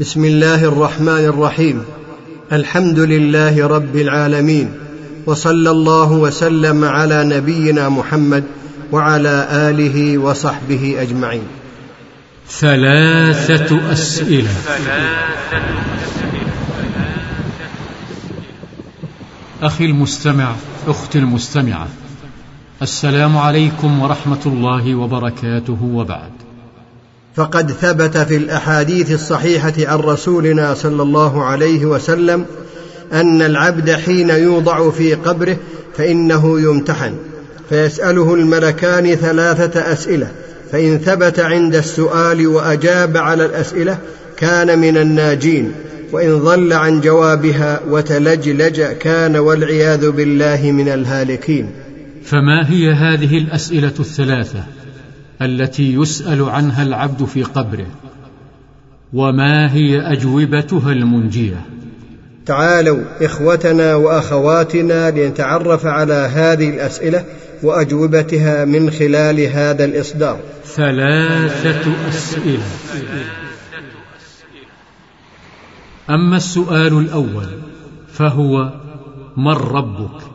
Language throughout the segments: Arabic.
بسم الله الرحمن الرحيم. الحمد لله رب العالمين. وصلى الله وسلم على نبينا محمد وعلى آله وصحبه أجمعين. ثلاثة أسئلة. أخي المستمع أختي المستمعة السلام عليكم ورحمة الله وبركاته وبعد. فقد ثبت في الأحاديث الصحيحة عن رسولنا صلى الله عليه وسلم أن العبد حين يوضع في قبره فإنه يمتحن. فيسأله الملكان ثلاثة أسئلة فإن ثبت عند السؤال وأجاب على الأسئلة كان من الناجين وإن ضل عن جوابها وتلجلج كان والعياذ بالله من الهالكين. فما هي هذه الأسئلة الثلاثة؟ التي يسأل عنها العبد في قبره. وما هي أجوبتها المنجية؟ تعالوا إخوتنا وأخواتنا لنتعرف على هذه الأسئلة وأجوبتها من خلال هذا الإصدار. ثلاثة أسئلة. أما السؤال الأول فهو من ربك؟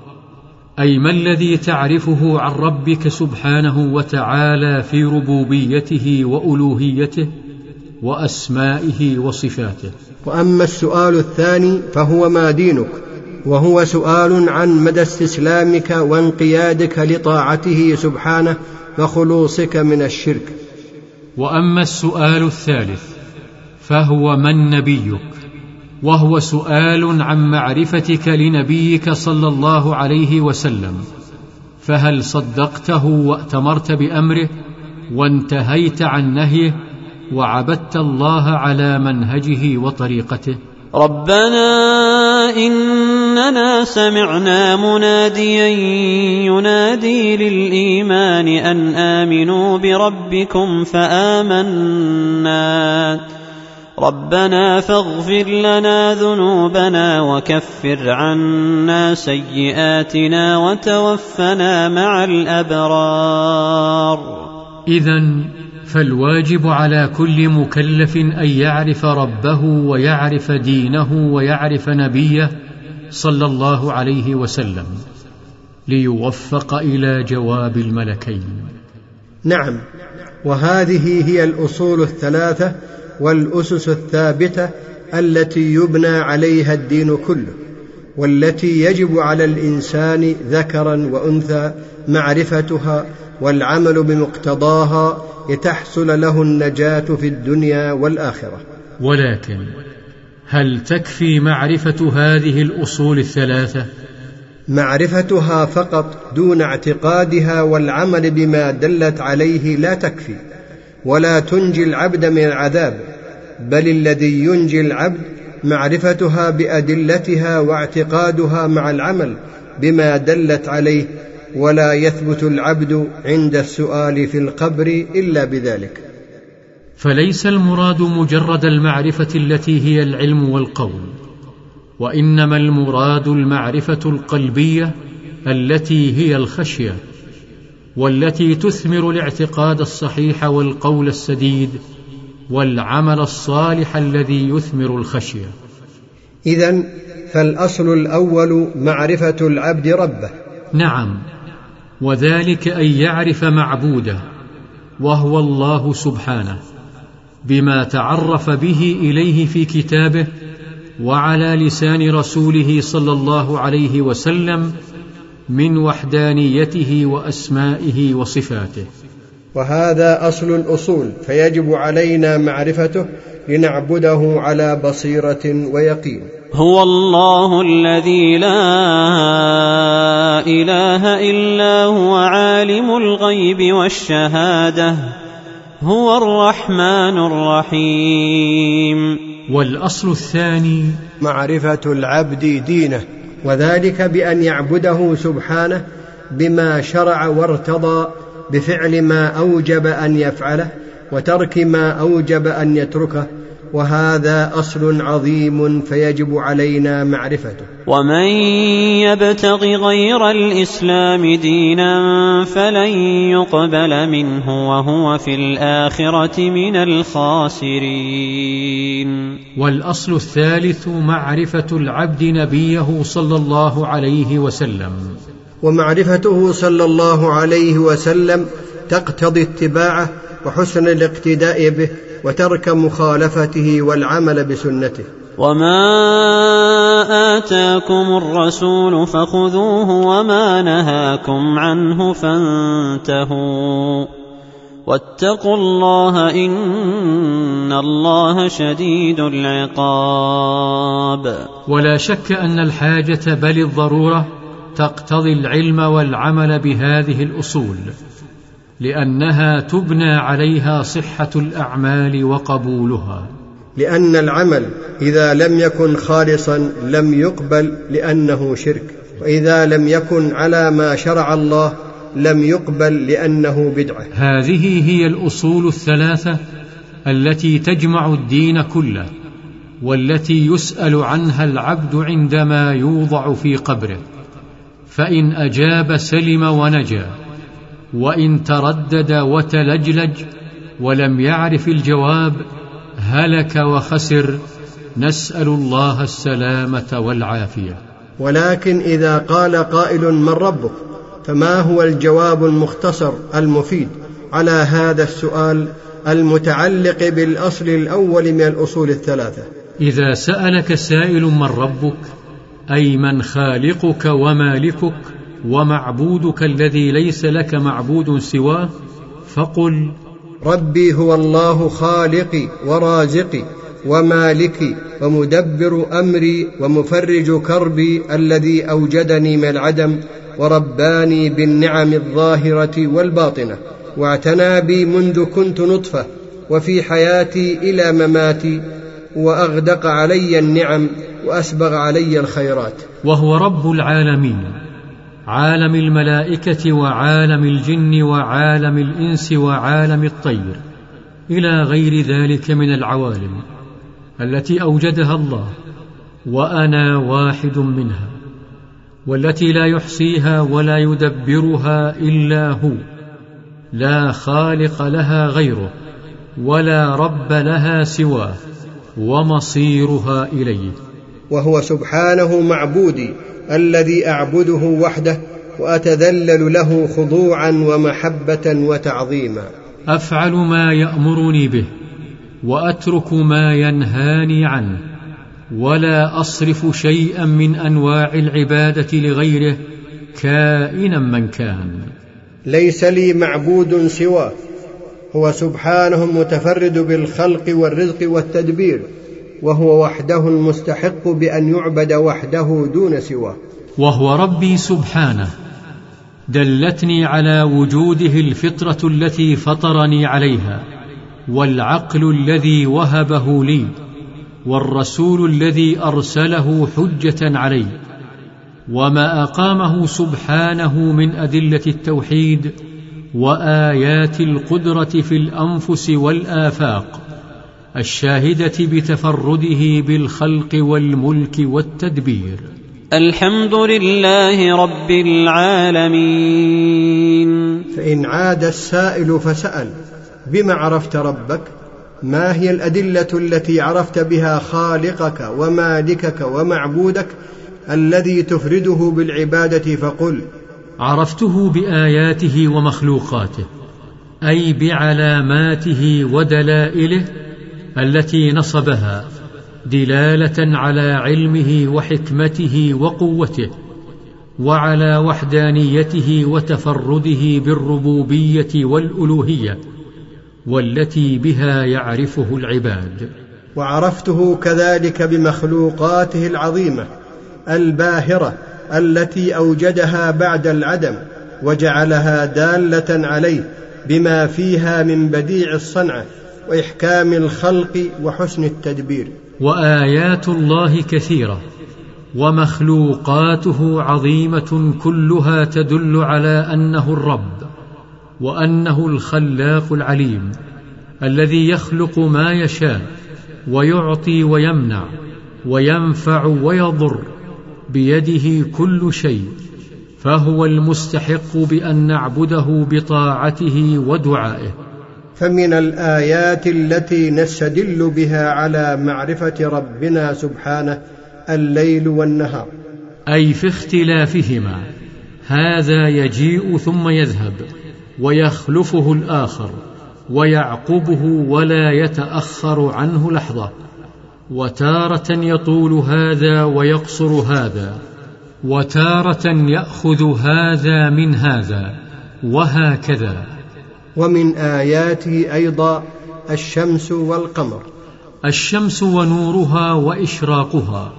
أي ما الذي تعرفه عن ربك سبحانه وتعالى في ربوبيته وألوهيته وأسمائه وصفاته؟ وأما السؤال الثاني فهو ما دينك؟ وهو سؤال عن مدى استسلامك وانقيادك لطاعته سبحانه وخلوصك من الشرك. وأما السؤال الثالث فهو من نبيك؟ وهو سؤال عن معرفتك لنبيك صلى الله عليه وسلم. فهل صدقته وأتمرت بأمره وانتهيت عن نهيه وعبدت الله على منهجه وطريقته؟ ربنا إننا سمعنا مناديا ينادي للإيمان أن آمنوا بربكم فآمنا. ربنا فاغفر لنا ذنوبنا وكفر عنا سيئاتنا وتوفنا مع الأبرار. اذا فالواجب على كل مكلف أن يعرف ربه ويعرف دينه ويعرف نبيه صلى الله عليه وسلم ليوفق إلى جواب الملكين. نعم وهذه هي الأصول الثلاثة والأسس الثابتة التي يبنى عليها الدين كله والتي يجب على الإنسان ذكرا وأنثى معرفتها والعمل بمقتضاها لتحصل له النجاة في الدنيا والآخرة. ولكن هل تكفي معرفة هذه الأصول الثلاثة؟ معرفتها فقط دون اعتقادها والعمل بما دلت عليه لا تكفي. ولا تنجي العبد من العذاب بل الذي ينجي العبد معرفتها بأدلتها واعتقادها مع العمل بما دلت عليه ولا يثبت العبد عند السؤال في القبر إلا بذلك. فليس المراد مجرد المعرفة التي هي العلم والقول وإنما المراد المعرفة القلبية التي هي الخشية. والتي تثمر الاعتقاد الصحيح والقول السديد والعمل الصالح الذي يثمر الخشية. اذا فالأصل الأول معرفة العبد ربه. نعم وذلك أن يعرف معبوده وهو الله سبحانه بما تعرف به إليه في كتابه وعلى لسان رسوله صلى الله عليه وسلم من وحدانيته وأسمائه وصفاته. وهذا أصل الأصول فيجب علينا معرفته لنعبده على بصيرة ويقين. هو الله الذي لا إله إلا هو عالم الغيب والشهادة هو الرحمن الرحيم. والأصل الثاني معرفة العبد دينه. وذلك بأن يعبده سبحانه بما شرع وارتضى بفعل ما أوجب أن يفعله وترك ما أوجب أن يتركه وهذا أصل عظيم فيجب علينا معرفته. ومن يبتغ غير الإسلام دينا فلن يقبل منه وهو في الآخرة من الخاسرين. والأصل الثالث معرفة العبد نبيه صلى الله عليه وسلم. ومعرفته صلى الله عليه وسلم تقتضي اتباعه وحسن الاقتداء به وترك مخالفته والعمل بسنته. وما اتاكم الرسول فخذوه وما نهاكم عنه فانتهوا واتقوا الله ان الله شديد العقاب. ولا شك ان الحاجة بل الضروره تقتضي العلم والعمل بهذه الاصول. لأنها تبنى عليها صحة الأعمال وقبولها. لأن العمل إذا لم يكن خالصا لم يقبل لأنه شرك. وإذا لم يكن على ما شرع الله لم يقبل لأنه بدعة. هذه هي الأصول الثلاثة التي تجمع الدين كله والتي يسأل عنها العبد عندما يوضع في قبره. فإن أجاب سلم ونجا. وإن تردد وتلجلج ولم يعرف الجواب هلك وخسر نسأل الله السلامة والعافية. ولكن إذا قال قائل من ربك فما هو الجواب المختصر المفيد على هذا السؤال المتعلق بالأصل الأول من الأصول الثلاثة؟ إذا سألك سائل من ربك أي من خالقك ومالكك ومعبودك الذي ليس لك معبود سواه فقل ربي هو الله خالقي ورازقي ومالكي ومدبر أمري ومفرج كربي الذي أوجدني من العدم ورباني بالنعم الظاهرة والباطنة واعتنى بي منذ كنت نطفة وفي حياتي إلى مماتي وأغدق علي النعم وأسبغ علي الخيرات. وهو رب العالمين. عالم الملائكة وعالم الجن وعالم الإنس وعالم الطير إلى غير ذلك من العوالم التي أوجدها الله وأنا واحد منها والتي لا يحصيها ولا يدبرها إلا هو لا خالق لها غيره ولا رب لها سواه ومصيرها إليه. وهو سبحانه معبودي الذي أعبده وحده وأتذلل له خضوعا ومحبة وتعظيما. أفعل ما يأمرني به وأترك ما ينهاني عنه ولا أصرف شيئا من أنواع العبادة لغيره كائنا من كان. ليس لي معبود سواه هو سبحانه المتفرد بالخلق والرزق والتدبير. وهو وحده المستحق بأن يعبد وحده دون سواه. وهو ربي سبحانه دلتني على وجوده الفطرة التي فطرني عليها والعقل الذي وهبه لي والرسول الذي أرسله حجة علي وما أقامه سبحانه من أدلة التوحيد وآيات القدرة في الأنفس والآفاق. الشاهدة بتفرده بالخلق والملك والتدبير. الحمد لله رب العالمين. فإن عاد السائل فسأل بما عرفت ربك؟ ما هي الأدلة التي عرفت بها خالقك ومالكك ومعبودك الذي تفرده بالعبادة؟ فقل عرفته بآياته ومخلوقاته أي بعلاماته ودلائله التي نصبها دلالة على علمه وحكمته وقوته وعلى وحدانيته وتفرده بالربوبية والألوهية والتي بها يعرفه العباد. وعرفته كذلك بمخلوقاته العظيمة الباهرة التي أوجدها بعد العدم وجعلها دالة عليه بما فيها من بديع الصنعة وإحكام الخلق وحسن التدبير. وآيات الله كثيرة ومخلوقاته عظيمة كلها تدل على أنه الرب وأنه الخلاق العليم الذي يخلق ما يشاء ويعطي ويمنع وينفع ويضر بيده كل شيء فهو المستحق بأن نعبده بطاعته ودعائه. فمن الآيات التي نستدل بها على معرفة ربنا سبحانه الليل والنهار. أي في اختلافهما هذا يجيء ثم يذهب ويخلفه الآخر ويعقبه ولا يتأخر عنه لحظة وتارة يطول هذا ويقصر هذا وتارة يأخذ هذا من هذا وهكذا. ومن آياته أيضا الشمس والقمر. الشمس ونورها وإشراقها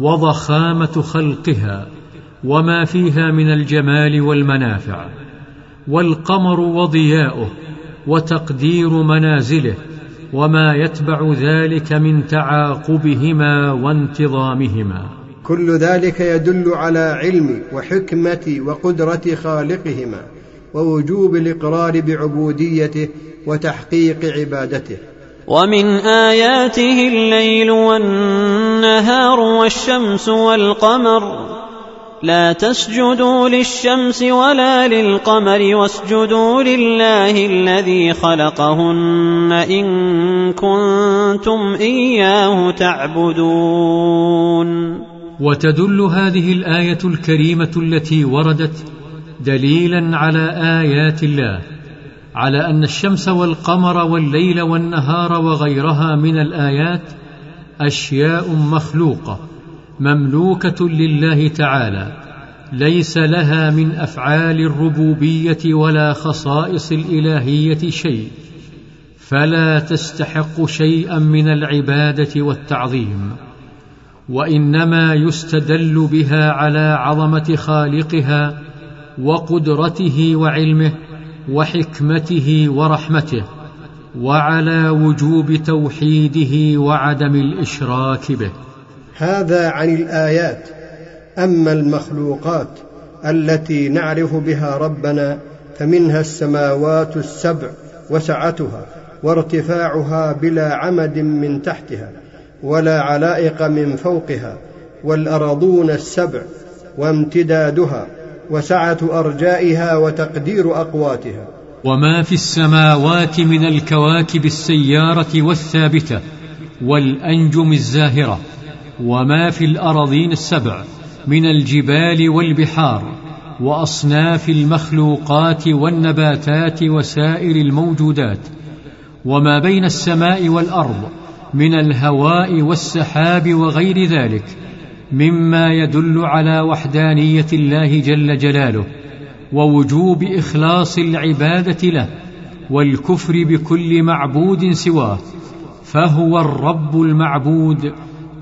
وضخامة خلقها وما فيها من الجمال والمنافع والقمر وضياؤه وتقدير منازله وما يتبع ذلك من تعاقبهما وانتظامهما. كل ذلك يدل على علم وحكمة وقدرة خالقهما. ووجوب الإقرار بعبوديته وتحقيق عبادته. ومن آياته الليل والنهار والشمس والقمر. لا تسجدوا للشمس ولا للقمر واسجدوا لله الذي خلقهن إن كنتم إياه تعبدون. وتدل هذه الآية الكريمة التي وردت دليلا على آيات الله على أن الشمس والقمر والليل والنهار وغيرها من الآيات أشياء مخلوقة مملوكة لله تعالى ليس لها من أفعال الربوبية ولا خصائص الإلهية شيء فلا تستحق شيئا من العبادة والتعظيم وإنما يستدل بها على عظمة خالقها وقدرته وعلمه وحكمته ورحمته وعلى وجوب توحيده وعدم الإشراك به. هذا عن الآيات. أما المخلوقات التي نعرف بها ربنا فمنها السماوات السبع وسعتها وارتفاعها بلا عمد من تحتها ولا علائق من فوقها والارضون السبع وامتدادها وسعة أرجائها وتقدير أقواتها. وما في السماوات من الكواكب السيارة والثابتة والأنجم الزاهرة وما في الارضين السبع من الجبال والبحار وأصناف المخلوقات والنباتات وسائر الموجودات وما بين السماء والأرض من الهواء والسحاب وغير ذلك مما يدل على وحدانية الله جل جلاله ووجوب إخلاص العبادة له والكفر بكل معبود سواه فهو الرب المعبود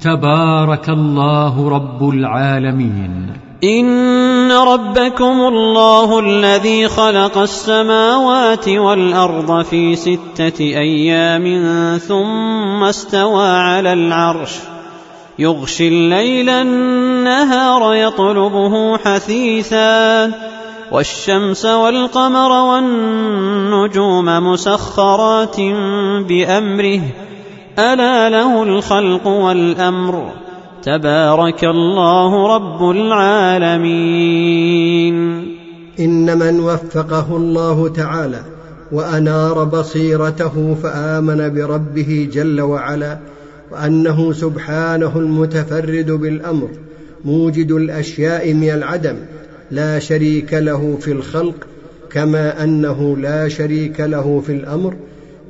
تبارك الله رب العالمين. إن ربكم الله الذي خلق السماوات والأرض في ستة أيام ثم استوى على العرش. يغشي الليل النهار يطلبه حثيثا والشمس والقمر والنجوم مسخرات بأمره ألا له الخلق والأمر تبارك الله رب العالمين ان من وفقه الله تعالى وأنار بصيرته فآمن بربه جل وعلا وأنه سبحانه المتفرد بالأمر موجد الأشياء من العدم لا شريك له في الخلق كما أنه لا شريك له في الأمر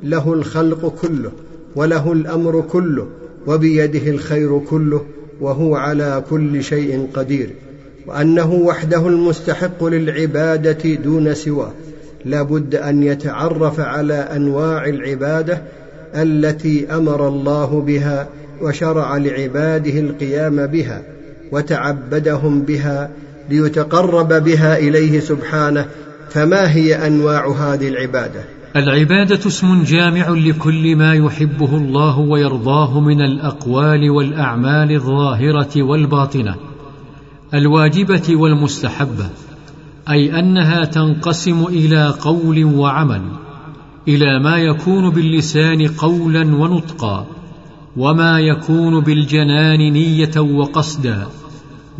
له الخلق كله وله الأمر كله وبيده الخير كله وهو على كل شيء قدير وأنه وحده المستحق للعبادة دون سواه لا بد أن يتعرف على أنواع العبادة التي أمر الله بها وشرع لعباده القيام بها وتعبدهم بها ليتقرب بها إليه سبحانه فما هي أنواع هذه العبادة؟ العبادة اسم جامع لكل ما يحبه الله ويرضاه من الأقوال والأعمال الظاهرة والباطنة. الواجبة والمستحبة أي أنها تنقسم إلى قول وعمل. إلى ما يكون باللسان قولا ونطقا وما يكون بالجنان نية وقصدا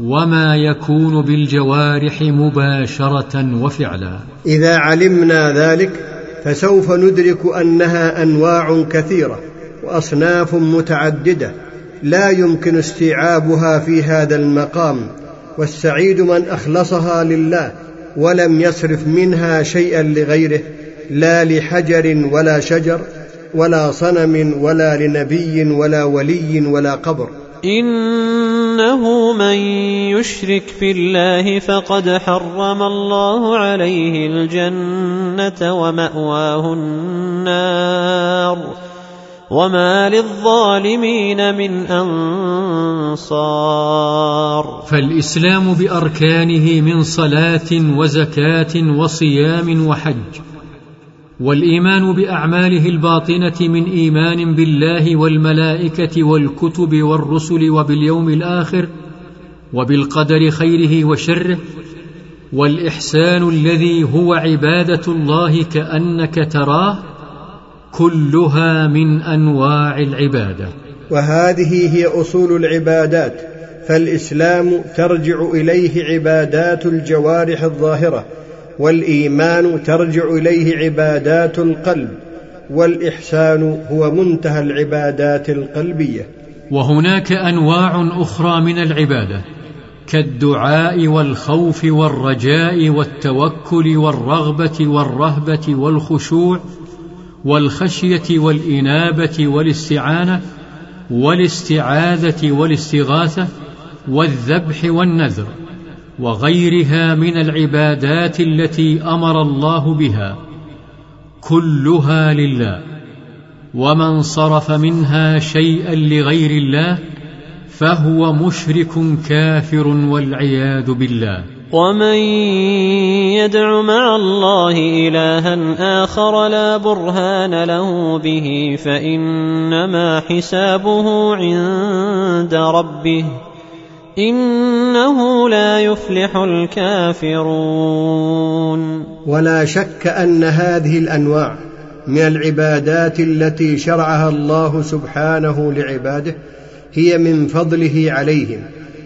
وما يكون بالجوارح مباشرة وفعلا. إذا علمنا ذلك فسوف ندرك أنها أنواع كثيرة وأصناف متعددة لا يمكن استيعابها في هذا المقام والسعيد من أخلصها لله ولم يصرف منها شيئا لغيره. لا لحجر ولا شجر ولا صنم ولا لنبي ولا ولي ولا قبر. إنه من يشرك بالله فقد حرم الله عليه الجنة ومأواه النار. وما للظالمين من أنصار. فالإسلام بأركانه من صلاة وزكاة وصيام وحج. والإيمان بأعماله الباطنة من إيمان بالله والملائكة والكتب والرسل وباليوم الآخر وبالقدر خيره وشره والإحسان الذي هو عبادة الله كأنك تراه كلها من أنواع العبادة. وهذه هي أصول العبادات فالإسلام ترجع إليه عبادات الجوارح الظاهرة والإيمان ترجع إليه عبادات القلب والإحسان هو منتهى العبادات القلبية. وهناك أنواع أخرى من العبادة كالدعاء والخوف والرجاء والتوكل والرغبة والرهبة والخشوع والخشية والإنابة والاستعانة والاستعاذة والاستغاثة والذبح والنذر. وغيرها من العبادات التي أمر الله بها كلها لله ومن صرف منها شيئا لغير الله فهو مشرك كافر والعياذ بالله. ومن يدع مع الله الها آخر لا برهان له به فإنما حسابه عند ربه. إنه لا يفلح الكافرون. ولا شك أن هذه الأنواع من العبادات التي شرعها الله سبحانه لعباده هي من فضله عليهم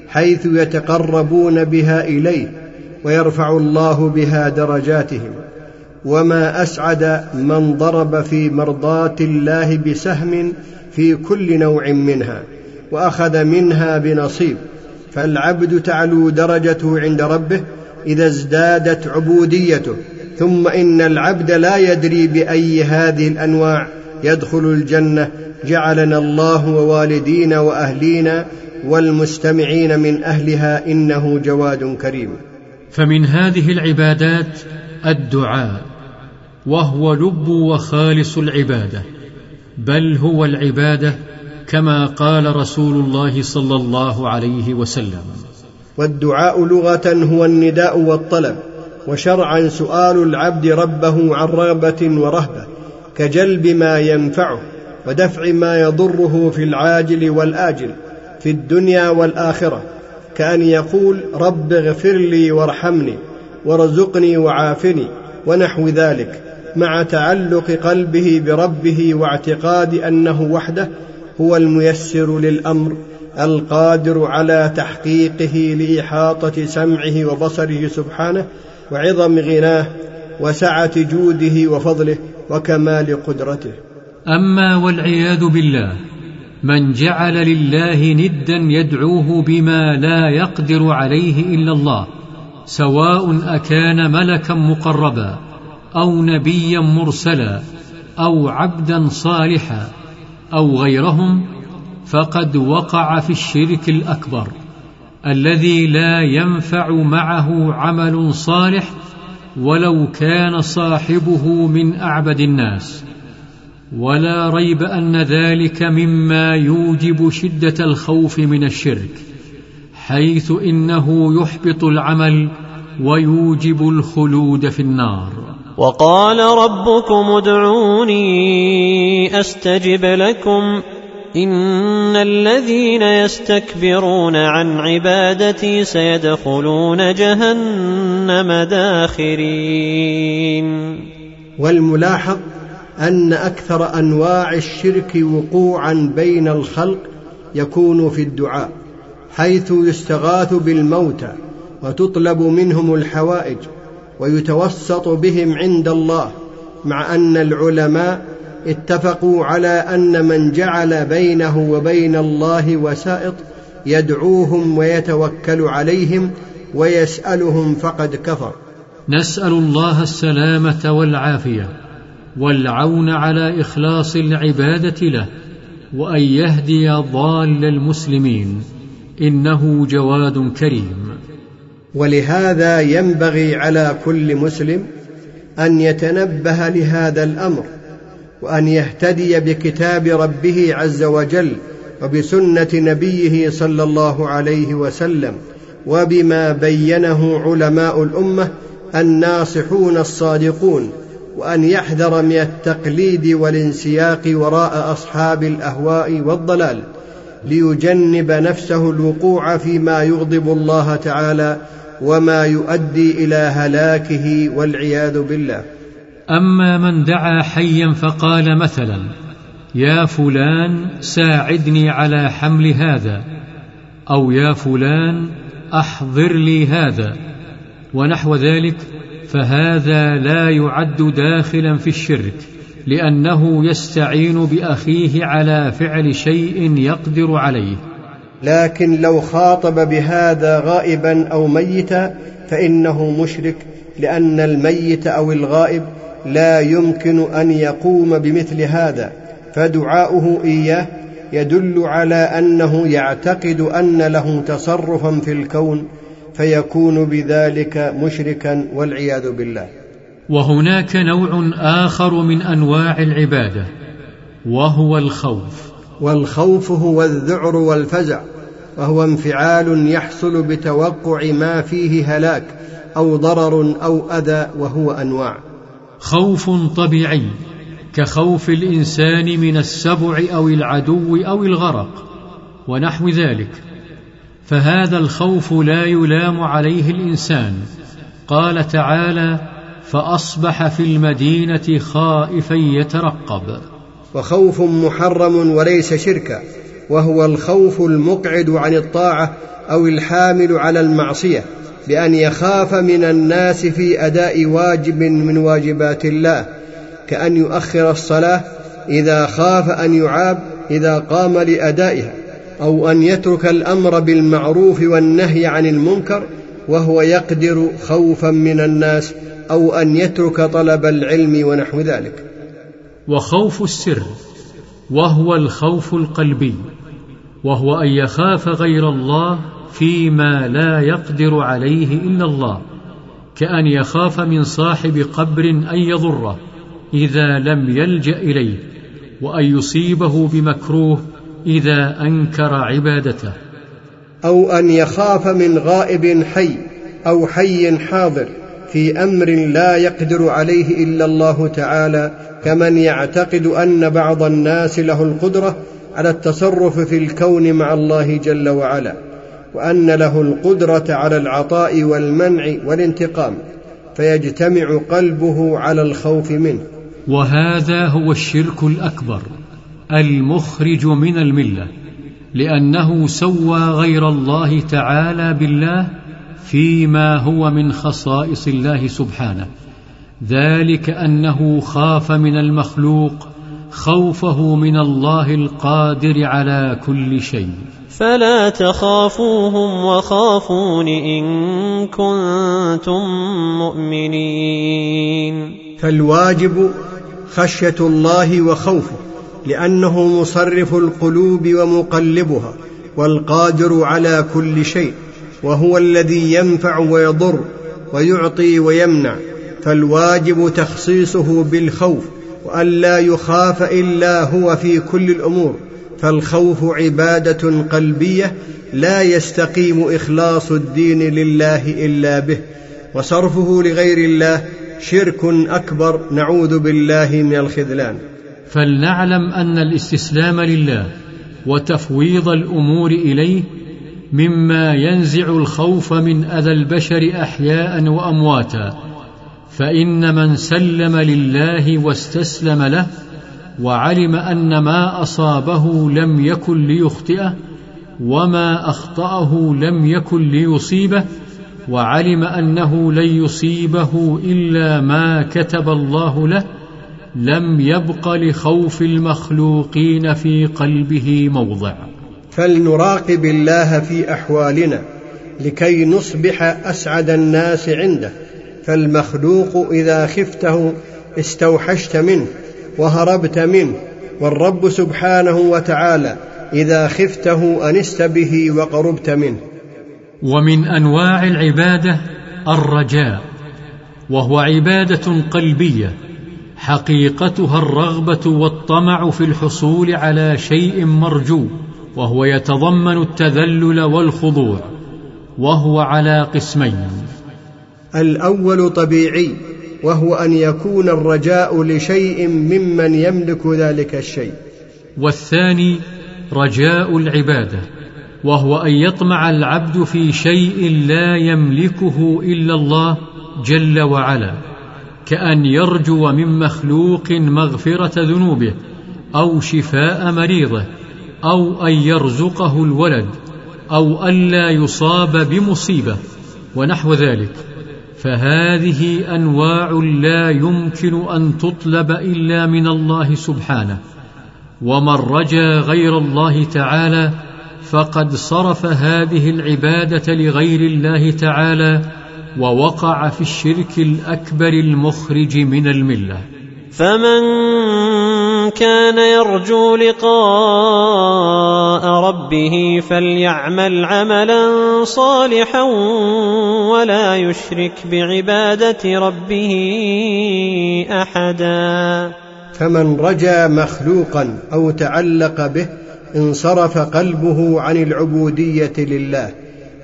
حيث يتقربون بها إليه ويرفع الله بها درجاتهم. وما أسعد من ضرب في مرضاه الله بسهم في كل نوع منها وأخذ منها بنصيب. فالعبد تعلو درجته عند ربه إذا ازدادت عبوديته ثم إن العبد لا يدري بأي هذه الأنواع يدخل الجنة جعلنا الله ووالدينا وأهلينا والمستمعين من أهلها إنه جواد كريم. فمن هذه العبادات الدعاء وهو لب وخالص العبادة بل هو العبادة كما قال رسول الله صلى الله عليه وسلم. والدعاء لغة هو النداء والطلب وشرعا سؤال العبد ربه عن رغبة ورهبة كجلب ما ينفعه ودفع ما يضره في العاجل والآجل في الدنيا والآخرة كأن يقول رب اغفر لي وارحمني وارزقني وعافني ونحو ذلك مع تعلق قلبه بربه واعتقاد أنه وحده هو الميسر للأمر القادر على تحقيقه لإحاطة سمعه وبصره سبحانه وعظم غناه وسعة جوده وفضله وكمال قدرته. أما والعياذ بالله من جعل لله ندا يدعوه بما لا يقدر عليه إلا الله سواء أكان ملكا مقربا أو نبيا مرسلا أو عبدا صالحا أو غيرهم فقد وقع في الشرك الأكبر الذي لا ينفع معه عمل صالح ولو كان صاحبه من أعبد الناس. ولا ريب أن ذلك مما يوجب شدة الخوف من الشرك حيث إنه يحبط العمل ويوجب الخلود في النار. وقال ربكم ادعوني أستجب لكم إن الذين يستكبرون عن عبادتي سيدخلون جهنم داخرين. والملاحظ أن أكثر أنواع الشرك وقوعا بين الخلق يكون في الدعاء حيث يستغاث بالموتى وتطلب منهم الحوائج ويتوسط بهم عند الله مع أن العلماء اتفقوا على أن من جعل بينه وبين الله وسائط يدعوهم ويتوكل عليهم ويسألهم فقد كفر. نسأل الله السلامة والعافية والعون على إخلاص العبادة له وأن يهدي ضال المسلمين إنه جواد كريم. ولهذا ينبغي على كل مسلم أن يتنبه لهذا الأمر وأن يهتدي بكتاب ربه عز وجل وبسنة نبيه صلى الله عليه وسلم وبما بينه علماء الأمة الناصحون الصادقون وأن يحذر من التقليد والانسياق وراء أصحاب الأهواء والضلال ليجنب نفسه الوقوع فيما يغضب الله تعالى وما يؤدي إلى هلاكه والعياذ بالله. أما من دعا حيا فقال مثلا يا فلان ساعدني على حمل هذا أو يا فلان أحضر لي هذا. ونحو ذلك فهذا لا يعد داخلا في الشرك لأنه يستعين بأخيه على فعل شيء يقدر عليه. لكن لو خاطب بهذا غائبا أو ميتا فإنه مشرك لأن الميت أو الغائب لا يمكن أن يقوم بمثل هذا. فدعاؤه إياه يدل على أنه يعتقد أن له تصرفا في الكون فيكون بذلك مشركا والعياذ بالله. وهناك نوع آخر من أنواع العبادة وهو الخوف. والخوف هو الذعر والفزع وهو انفعال يحصل بتوقع ما فيه هلاك أو ضرر أو أذى وهو أنواع. خوف طبيعي كخوف الإنسان من السبع أو العدو أو الغرق ونحو ذلك. فهذا الخوف لا يلام عليه الإنسان. قال تعالى فأصبح في المدينة خائفا يترقب. وخوف محرم وليس شركا. وهو الخوف المقعد عن الطاعة أو الحامل على المعصية بأن يخاف من الناس في أداء واجب من واجبات الله كأن يؤخر الصلاة إذا خاف أن يعاب إذا قام لأدائها أو أن يترك الأمر بالمعروف والنهي عن المنكر وهو يقدر خوفا من الناس أو أن يترك طلب العلم ونحو ذلك. وخوف السر وهو الخوف القلبي. وهو أن يخاف غير الله فيما لا يقدر عليه إلا الله كأن يخاف من صاحب قبر أن يضره إذا لم يلجأ إليه وأن يصيبه بمكروه إذا أنكر عبادته. أو أن يخاف من غائب حي أو حي حاضر في أمر لا يقدر عليه إلا الله تعالى كمن يعتقد أن بعض الناس له القدرة على التصرف في الكون مع الله جل وعلا وأن له القدرة على العطاء والمنع والانتقام فيجتمع قلبه على الخوف منه. وهذا هو الشرك الأكبر المخرج من الملة لأنه سوى غير الله تعالى بالله فيما هو من خصائص الله سبحانه. ذلك أنه خاف من المخلوق خوفه من الله القادر على كل شيء. فلا تخافوهم وخافون إن كنتم مؤمنين. فالواجب خشية الله وخوفه لأنه مصرف القلوب ومقلبها والقادر على كل شيء وهو الذي ينفع ويضر ويعطي ويمنع. فالواجب تخصيصه بالخوف وأن لا يخاف إلا هو في كل الأمور فالخوف عبادة قلبية لا يستقيم إخلاص الدين لله إلا به وصرفه لغير الله شرك أكبر نعوذ بالله من الخذلان. فلنعلم أن الاستسلام لله وتفويض الأمور إليه مما ينزع الخوف من أذى البشر أحياء وأمواتا. فإن من سلم لله واستسلم له وعلم أن ما أصابه لم يكن ليخطئه وما أخطأه لم يكن ليصيبه وعلم أنه لن يصيبه إلا ما كتب الله له لم يبق لخوف المخلوقين في قلبه موضع. فلنراقب الله في أحوالنا لكي نصبح أسعد الناس عنده فالمخلوق إذا خفته استوحشت منه وهربت منه والرب سبحانه وتعالى إذا خفته أنست به وقربت منه. ومن أنواع العبادة الرجاء وهو عبادة قلبية حقيقتها الرغبة والطمع في الحصول على شيء مرجو وهو يتضمن التذلل والخضوع وهو على قسمين. الأول طبيعي وهو أن يكون الرجاء لشيء ممن يملك ذلك الشيء. والثاني رجاء العبادة وهو أن يطمع العبد في شيء لا يملكه إلا الله جل وعلا كأن يرجو من مخلوق مغفرة ذنوبه أو شفاء مريضه أو أن يرزقه الولد أو الا يصاب بمصيبة ونحو ذلك. فهذه أنواع لا يمكن أن تطلب إلا من الله سبحانه. ومن رجا غير الله تعالى فقد صرف هذه العبادة لغير الله تعالى ووقع في الشرك الأكبر المخرج من الملة. فمن كان يرجو لقاء ربه فليعمل عملا صالحا ولا يشرك بعبادة ربه أحدا. فمن رجا مخلوقا أو تعلق به انصرف قلبه عن العبودية لله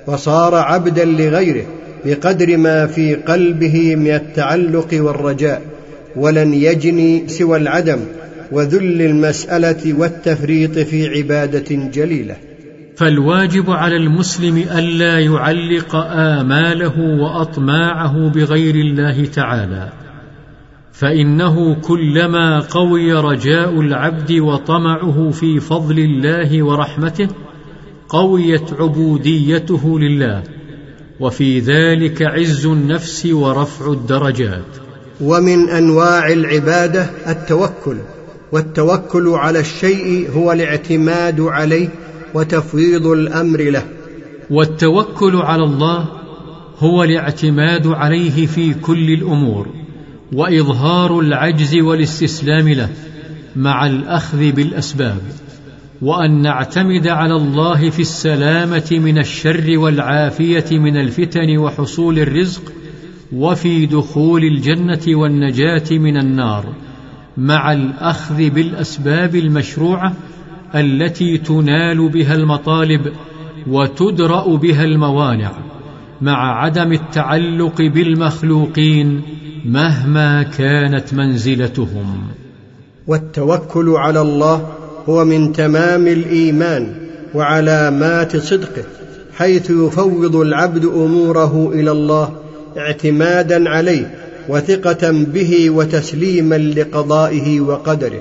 وصار عبدا لغيره بقدر ما في قلبه من التعلق والرجاء ولن يجني سوى العدم وذل المسألة والتفريط في عبادة جليلة. فالواجب على المسلم ألا يعلق آماله وأطماعه بغير الله تعالى فإنه كلما قوي رجاء العبد وطمعه في فضل الله ورحمته قويت عبوديته لله وفي ذلك عز النفس ورفع الدرجات. ومن أنواع العبادة التوكل. والتوكل على الشيء هو الاعتماد عليه وتفويض الأمر له. والتوكل على الله هو الاعتماد عليه في كل الأمور وإظهار العجز والاستسلام له مع الأخذ بالأسباب وأن نعتمد على الله في السلامة من الشر والعافية من الفتن وحصول الرزق وفي دخول الجنة والنجاة من النار. مع الأخذ بالأسباب المشروعة التي تنال بها المطالب وتدرأ بها الموانع مع عدم التعلق بالمخلوقين مهما كانت منزلتهم. والتوكل على الله هو من تمام الإيمان وعلامات صدقه حيث يفوض العبد أموره إلى الله اعتمادا عليه وثقة به وتسليما لقضائه وقدره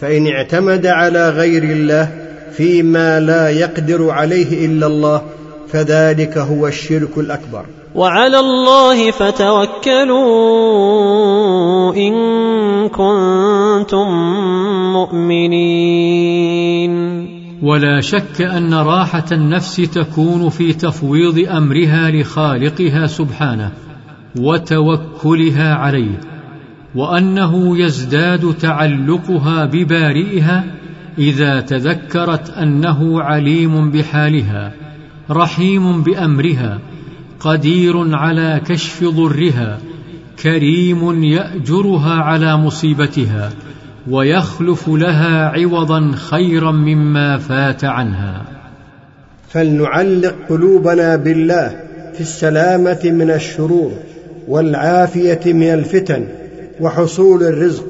فإن اعتمد على غير الله فيما لا يقدر عليه إلا الله فذلك هو الشرك الأكبر. وعلى الله فتوكلوا إن كنتم مؤمنين. ولا شك أن راحة النفس تكون في تفويض أمرها لخالقها سبحانه. وتوكلها عليه وأنه يزداد تعلقها ببارئها إذا تذكرت أنه عليم بحالها رحيم بأمرها قدير على كشف ضرها كريم يأجرها على مصيبتها ويخلف لها عوضا خيرا مما فات عنها. فلنعلق قلوبنا بالله في السلامة من الشرور. والعافية من الفتن وحصول الرزق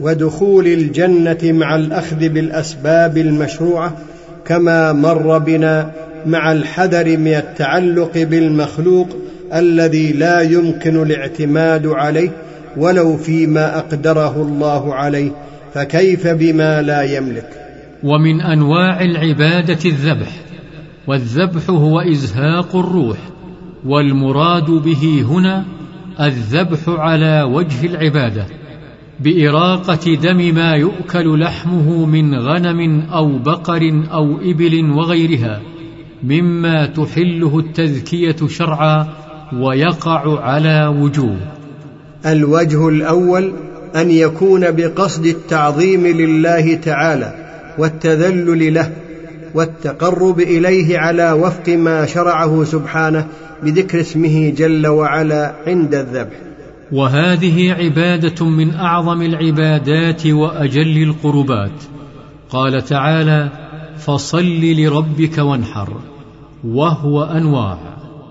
ودخول الجنة مع الأخذ بالأسباب المشروعة كما مر بنا مع الحذر من التعلق بالمخلوق الذي لا يمكن الاعتماد عليه ولو فيما أقدره الله عليه فكيف بما لا يملك؟ ومن أنواع العبادة الذبح والذبح هو إزهاق الروح والمراد به هنا الذبح على وجه العبادة بإراقة دم ما يؤكل لحمه من غنم أو بقر أو إبل وغيرها مما تحله التذكية شرعا ويقع على وجوه. الوجه الأول أن يكون بقصد التعظيم لله تعالى والتذلل له والتقرب إليه على وفق ما شرعه سبحانه بذكر اسمه جل وعلا عند الذبح. وهذه عبادة من أعظم العبادات وأجل القربات. قال تعالى فصل لربك وانحر وهو انواع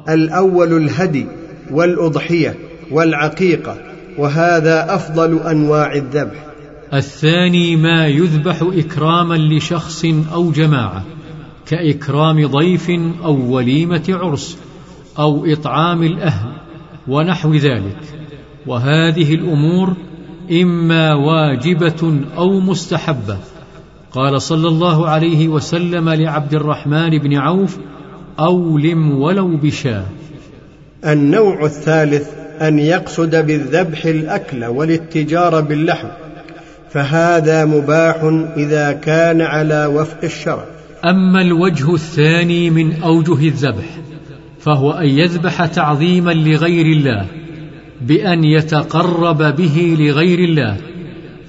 الأول الهدي والأضحية والعقيقة وهذا أفضل أنواع الذبح. الثاني ما يذبح إكراما لشخص أو جماعة كإكرام ضيف أو وليمة عرس. أو إطعام الأهل ونحو ذلك. وهذه الأمور إما واجبة أو مستحبة. قال صلى الله عليه وسلم لعبد الرحمن بن عوف أولم ولو بشاه النوع الثالث أن يقصد بالذبح الأكل والاتجار باللحم فهذا مباح إذا كان على وفق الشرع. أما الوجه الثاني من أوجه الذبح. فهو أن يذبح تعظيما لغير الله بأن يتقرب به لغير الله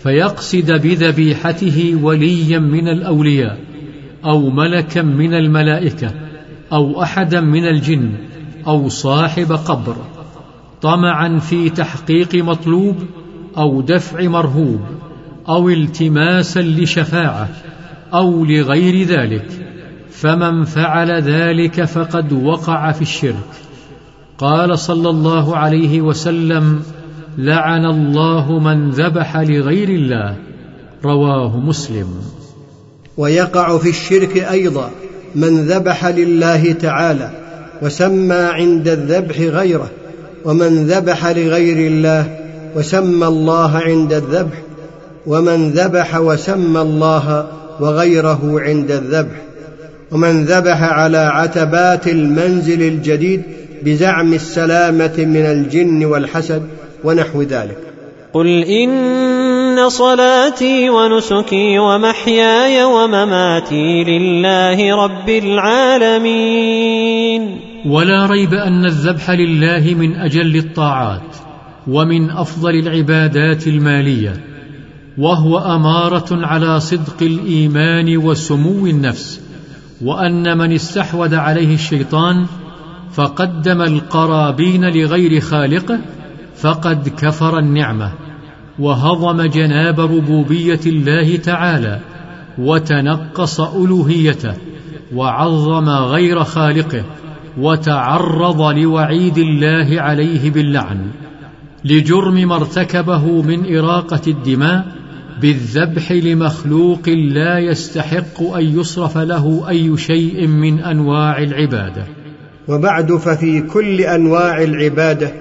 فيقصد بذبيحته وليا من الأولياء أو ملكا من الملائكة أو أحدا من الجن أو صاحب قبر طمعا في تحقيق مطلوب أو دفع مرهوب أو التماسا لشفاعة أو لغير ذلك. فمن فعل ذلك فقد وقع في الشرك. قال صلى الله عليه وسلم لعن الله من ذبح لغير الله رواه مسلم. ويقع في الشرك أيضا من ذبح لله تعالى وسمى عند الذبح غيره ومن ذبح لغير الله وسمى الله عند الذبح ومن ذبح وسمى الله وغيره عند الذبح. ومن ذبح على عتبات المنزل الجديد بزعم السلامة من الجن والحسد ونحو ذلك. قل إن صلاتي ونسكي ومحياي ومماتي لله رب العالمين. ولا ريب أن الذبح لله من أجل الطاعات ومن أفضل العبادات المالية وهو أمارة على صدق الإيمان وسمو النفس. وأن من استحوذ عليه الشيطان فقدم القرابين لغير خالقه فقد كفر النعمة وهضم جناب ربوبية الله تعالى وتنقص ألوهيته وعظم غير خالقه وتعرض لوعيد الله عليه باللعن لجرم ما ارتكبه من إراقة الدماء بالذبح لمخلوق لا يستحق أن يصرف له أي شيء من أنواع العبادة. وبعد ففي كل أنواع العبادة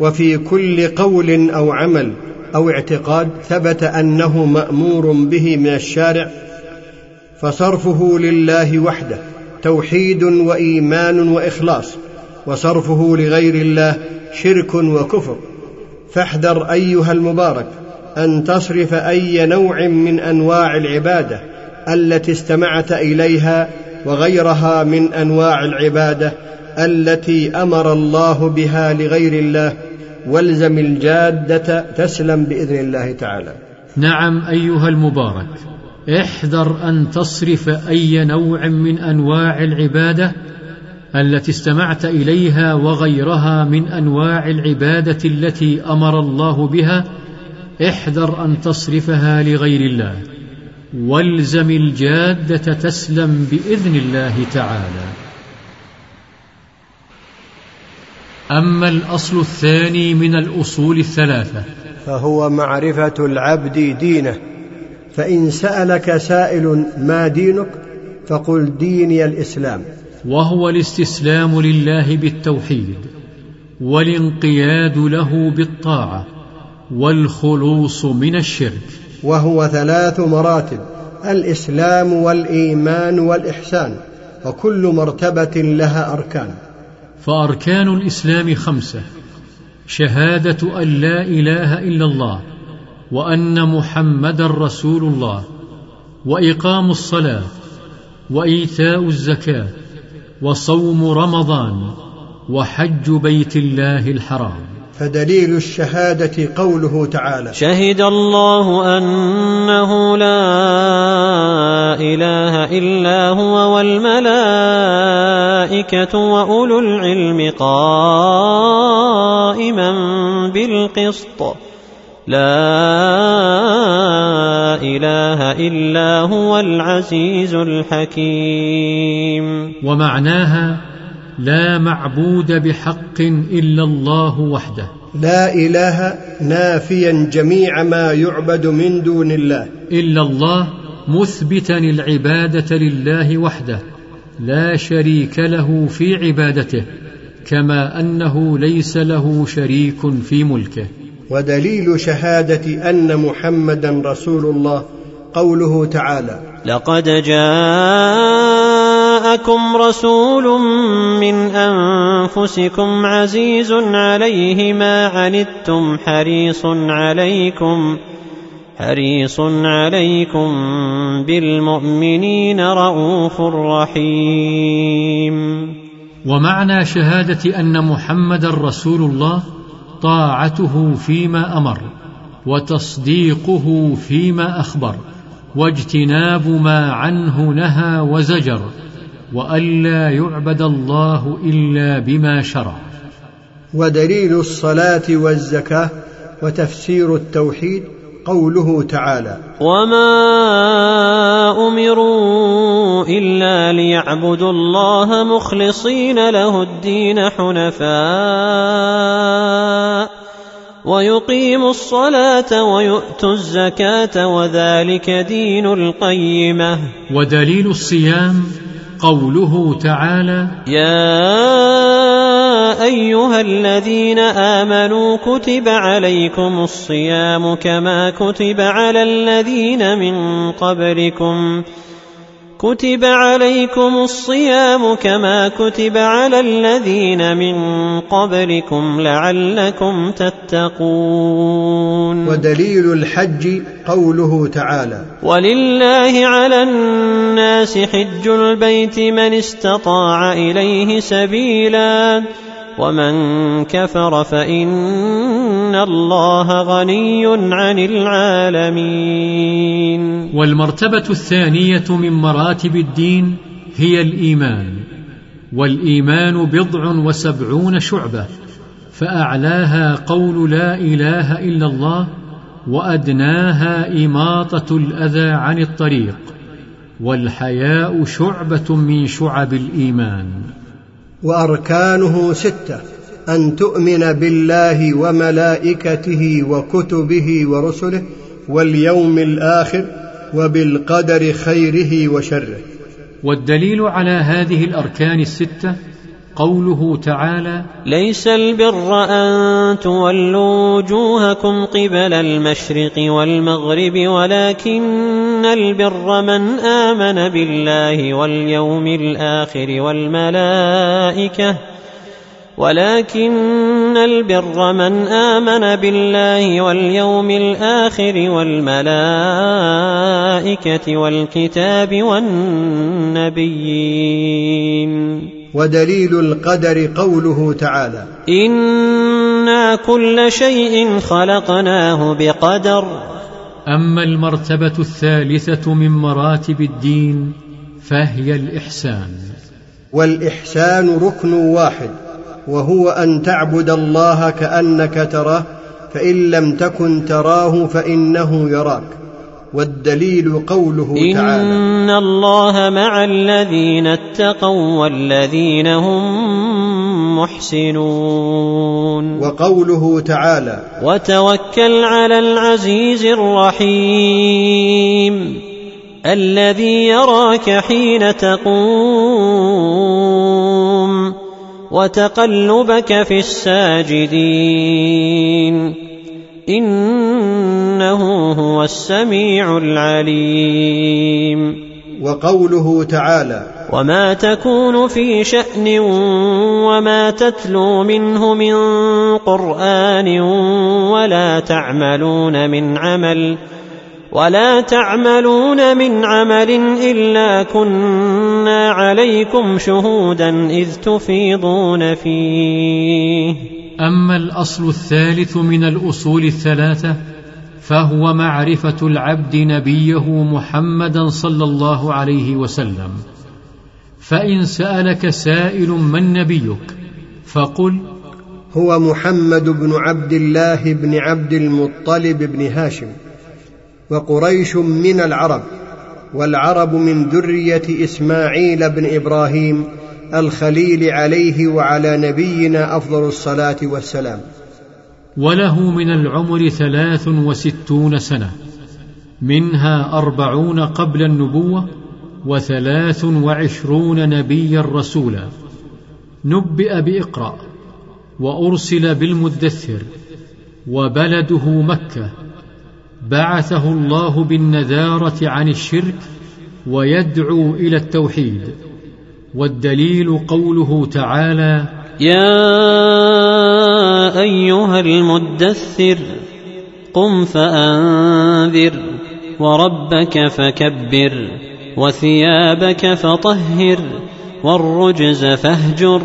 وفي كل قول أو عمل أو اعتقاد ثبت أنه مأمور به من الشارع فصرفه لله وحده توحيد وإيمان وإخلاص وصرفه لغير الله شرك وكفر. فاحذر أيها المبارك أن تصرف أي نوع من أنواع العبادة التي استمعت إليها وغيرها من أنواع العبادة التي أمر الله بها لغير الله والزم الجادة تسلم بإذن الله تعالى. نعم أيها المبارك احذر أن تصرف أي نوع من أنواع العبادة التي استمعت إليها وغيرها من أنواع العبادة التي أمر الله بها احذر أن تصرفها لغير الله. والزم الجادة تسلم بإذن الله تعالى. أما الأصل الثاني من الأصول الثلاثة. فهو معرفة العبد دينه. فإن سألك سائل ما دينك فقل ديني الإسلام. وهو الاستسلام لله بالتوحيد والانقياد له بالطاعة. والخلوص من الشرك. وهو ثلاث مراتب الإسلام والإيمان والإحسان وكل مرتبة لها أركان. فأركان الإسلام خمسة شهادة أن لا إله إلا الله وأن محمدا رسول الله وإقام الصلاة وإيتاء الزكاة وصوم رمضان وحج بيت الله الحرام. فدليل الشهادة قوله تعالى. شهد الله أنه لا إله إلا هو والملائكة وأولو العلم قائما بالقسط. لا إله إلا هو العزيز الحكيم. ومعناها لا معبود بحق إلا الله وحده. لا إله نافيا جميع ما يعبد من دون الله. إلا الله مثبتا العبادة لله وحده. لا شريك له في عبادته كما أنه ليس له شريك في ملكه. ودليل شهادة أن محمدا رسول الله قوله تعالى لقد جاءكم رسول من أنفسكم عزيز عليه ما عنتم حريص عليكم حريص عليكم بالمؤمنين رءوف رحيم. ومعنى شهادة أن محمدا رسول الله طاعته فيما أمر وتصديقه فيما أخبر واجتناب ما عنه نهى وزجر. وألا يعبد الله إلا بما شرع. ودليل الصلاة والزكاة وتفسير التوحيد قوله تعالى وما امروا الا ليعبدوا الله مخلصين له الدين حنفاء ويقيموا الصلاة ويؤتوا الزكاة وذلك دين القيمة. ودليل الصيام قوله تعالى يا أيها الذين آمنوا كتب عليكم الصيام كما كتب على الذين من قبلكم ۖ. كتب عليكم الصيام كما كتب على الذين من قبلكم لعلكم تتقون ودليل الحج قوله تعالى ولله على الناس حج البيت من استطاع اليه سبيلا ومن كفر فإن الله غني عن العالمين. والمرتبة الثانية من مراتب الدين هي الإيمان. والإيمان بضع وسبعون شعبة فأعلاها قول لا إله إلا الله وأدناها إماطة الأذى عن الطريق والحياء شعبة من شعب الإيمان. وأركانه ستة أن تؤمن بالله وملائكته وكتبه ورسله واليوم الآخر وبالقدر خيره وشره. والدليل على هذه الأركان الستة قوله تعالى ليس البر أن تولوا وجوهكم قبل المشرق والمغرب ولكن البر من آمن بالله واليوم الآخر والملائكة. ولكن البر من آمن بالله واليوم الآخر والملائكة والكتاب والنبيين. ودليل القدر قوله تعالى. أنا كل شيء خلقناه بقدر. اما المرتبه الثالثه من مراتب الدين فهي الاحسان. والاحسان ركن واحد وهو ان تعبد الله كانك تراه فان لم تكن تراه فانه يراك. والدليل قوله تعالى. إن الله مع الذين اتقوا والذين هم محسنون. وقوله تعالى. وتوكل على العزيز الرحيم. الذي يراك حين تقوم. وتقلبك في الساجدين. إنه هو السميع العليم. وقوله تعالى وما تكون في شان وما تتلو منه من قران ولا تعملون من عمل ولا تعملون من عمل الا كنا عليكم شهودا اذ تفيضون فيه. أما الأصل الثالث من الأصول الثلاثة فهو معرفة العبد نبيه محمدا صلى الله عليه وسلم. فإن سألك سائل من نبيك؟ فقل هو محمد بن عبد الله بن عبد المطلب بن هاشم وقريش من العرب والعرب من ذرية إسماعيل بن إبراهيم الخليل عليه وعلى نبينا أفضل الصلاة والسلام. وله من العمر ثلاث وستون سنة منها أربعون قبل النبوة وثلاث وعشرون نبيا رسولا. نبئ بإقرأ وأرسل بالمدثر وبلده مكة. بعثه الله بالنذارة عن الشرك ويدعو إلى التوحيد. والدليل قوله تعالى يا أيها المدثر قم فأنذر وربك فكبر وثيابك فطهر والرجز فاهجر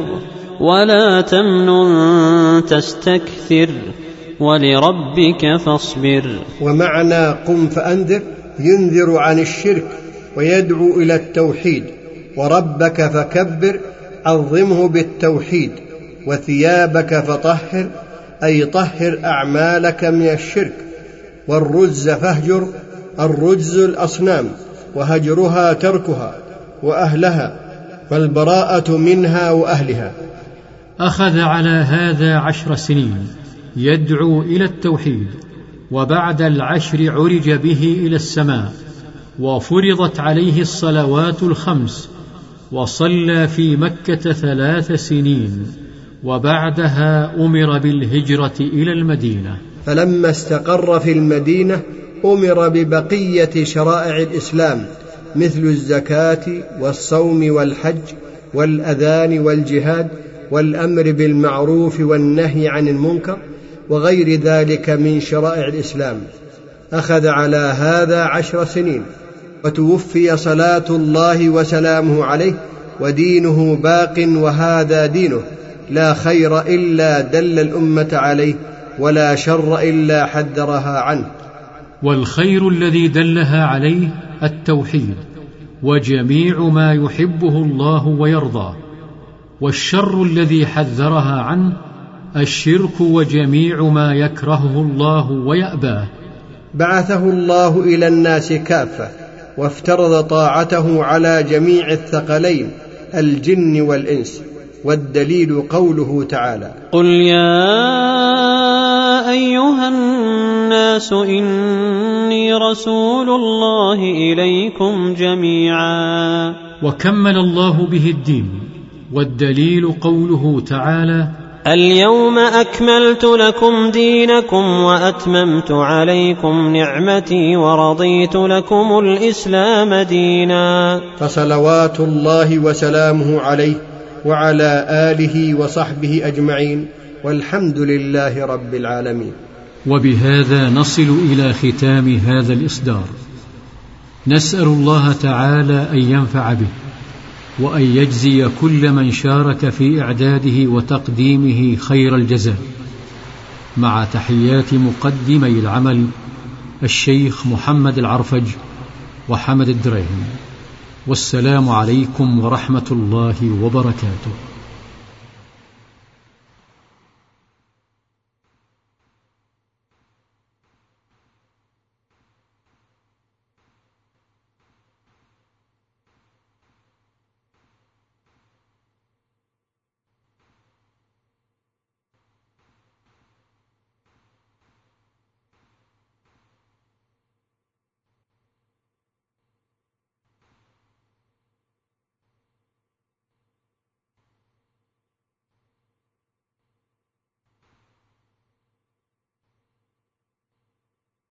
ولا تمنن تستكثر ولربك فاصبر. ومعنى قم فأنذر ينذر عن الشرك ويدعو إلى التوحيد. وربك فكبر عظمه بالتوحيد وثيابك فطهر أي طهر أعمالك من الشرك والرجز فاهجر الرجز الأصنام وهجرها تركها وأهلها والبراءة منها وأهلها. أخذ على هذا عشر سنين يدعو إلى التوحيد وبعد العشر عرج به إلى السماء وفرضت عليه الصلوات الخمس وصلى في مكة ثلاث سنين وبعدها أمر بالهجرة إلى المدينة. فلما استقر في المدينة أمر ببقية شرائع الإسلام مثل الزكاة والصوم والحج والأذان والجهاد والأمر بالمعروف والنهي عن المنكر وغير ذلك من شرائع الإسلام. أخذ على هذا عشر سنين. وتوفي صلاة الله وسلامه عليه ودينه باق وهذا دينه. لا خير إلا دل الأمة عليه ولا شر إلا حذرها عنه. والخير الذي دلها عليه التوحيد وجميع ما يحبه الله ويرضاه. والشر الذي حذرها عنه الشرك وجميع ما يكرهه الله ويأباه. بعثه الله إلى الناس كافة وافترض طاعته على جميع الثقلين الجن والإنس والدليل قوله تعالى قل يا أيها الناس إني رسول الله إليكم جميعا. وكمل الله به الدين والدليل قوله تعالى اليوم أكملت لكم دينكم وأتممت عليكم نعمتي ورضيت لكم الإسلام دينا. فصلوات الله وسلامه عليه وعلى آله وصحبه أجمعين. والحمد لله رب العالمين. وبهذا نصل إلى ختام هذا الإصدار. نسأل الله تعالى أن ينفع به. وأن يجزي كل من شارك في إعداده وتقديمه خير الجزاء. مع تحيات مقدمي العمل الشيخ محمد العرفج وحمد الدريهم والسلام عليكم ورحمة الله وبركاته.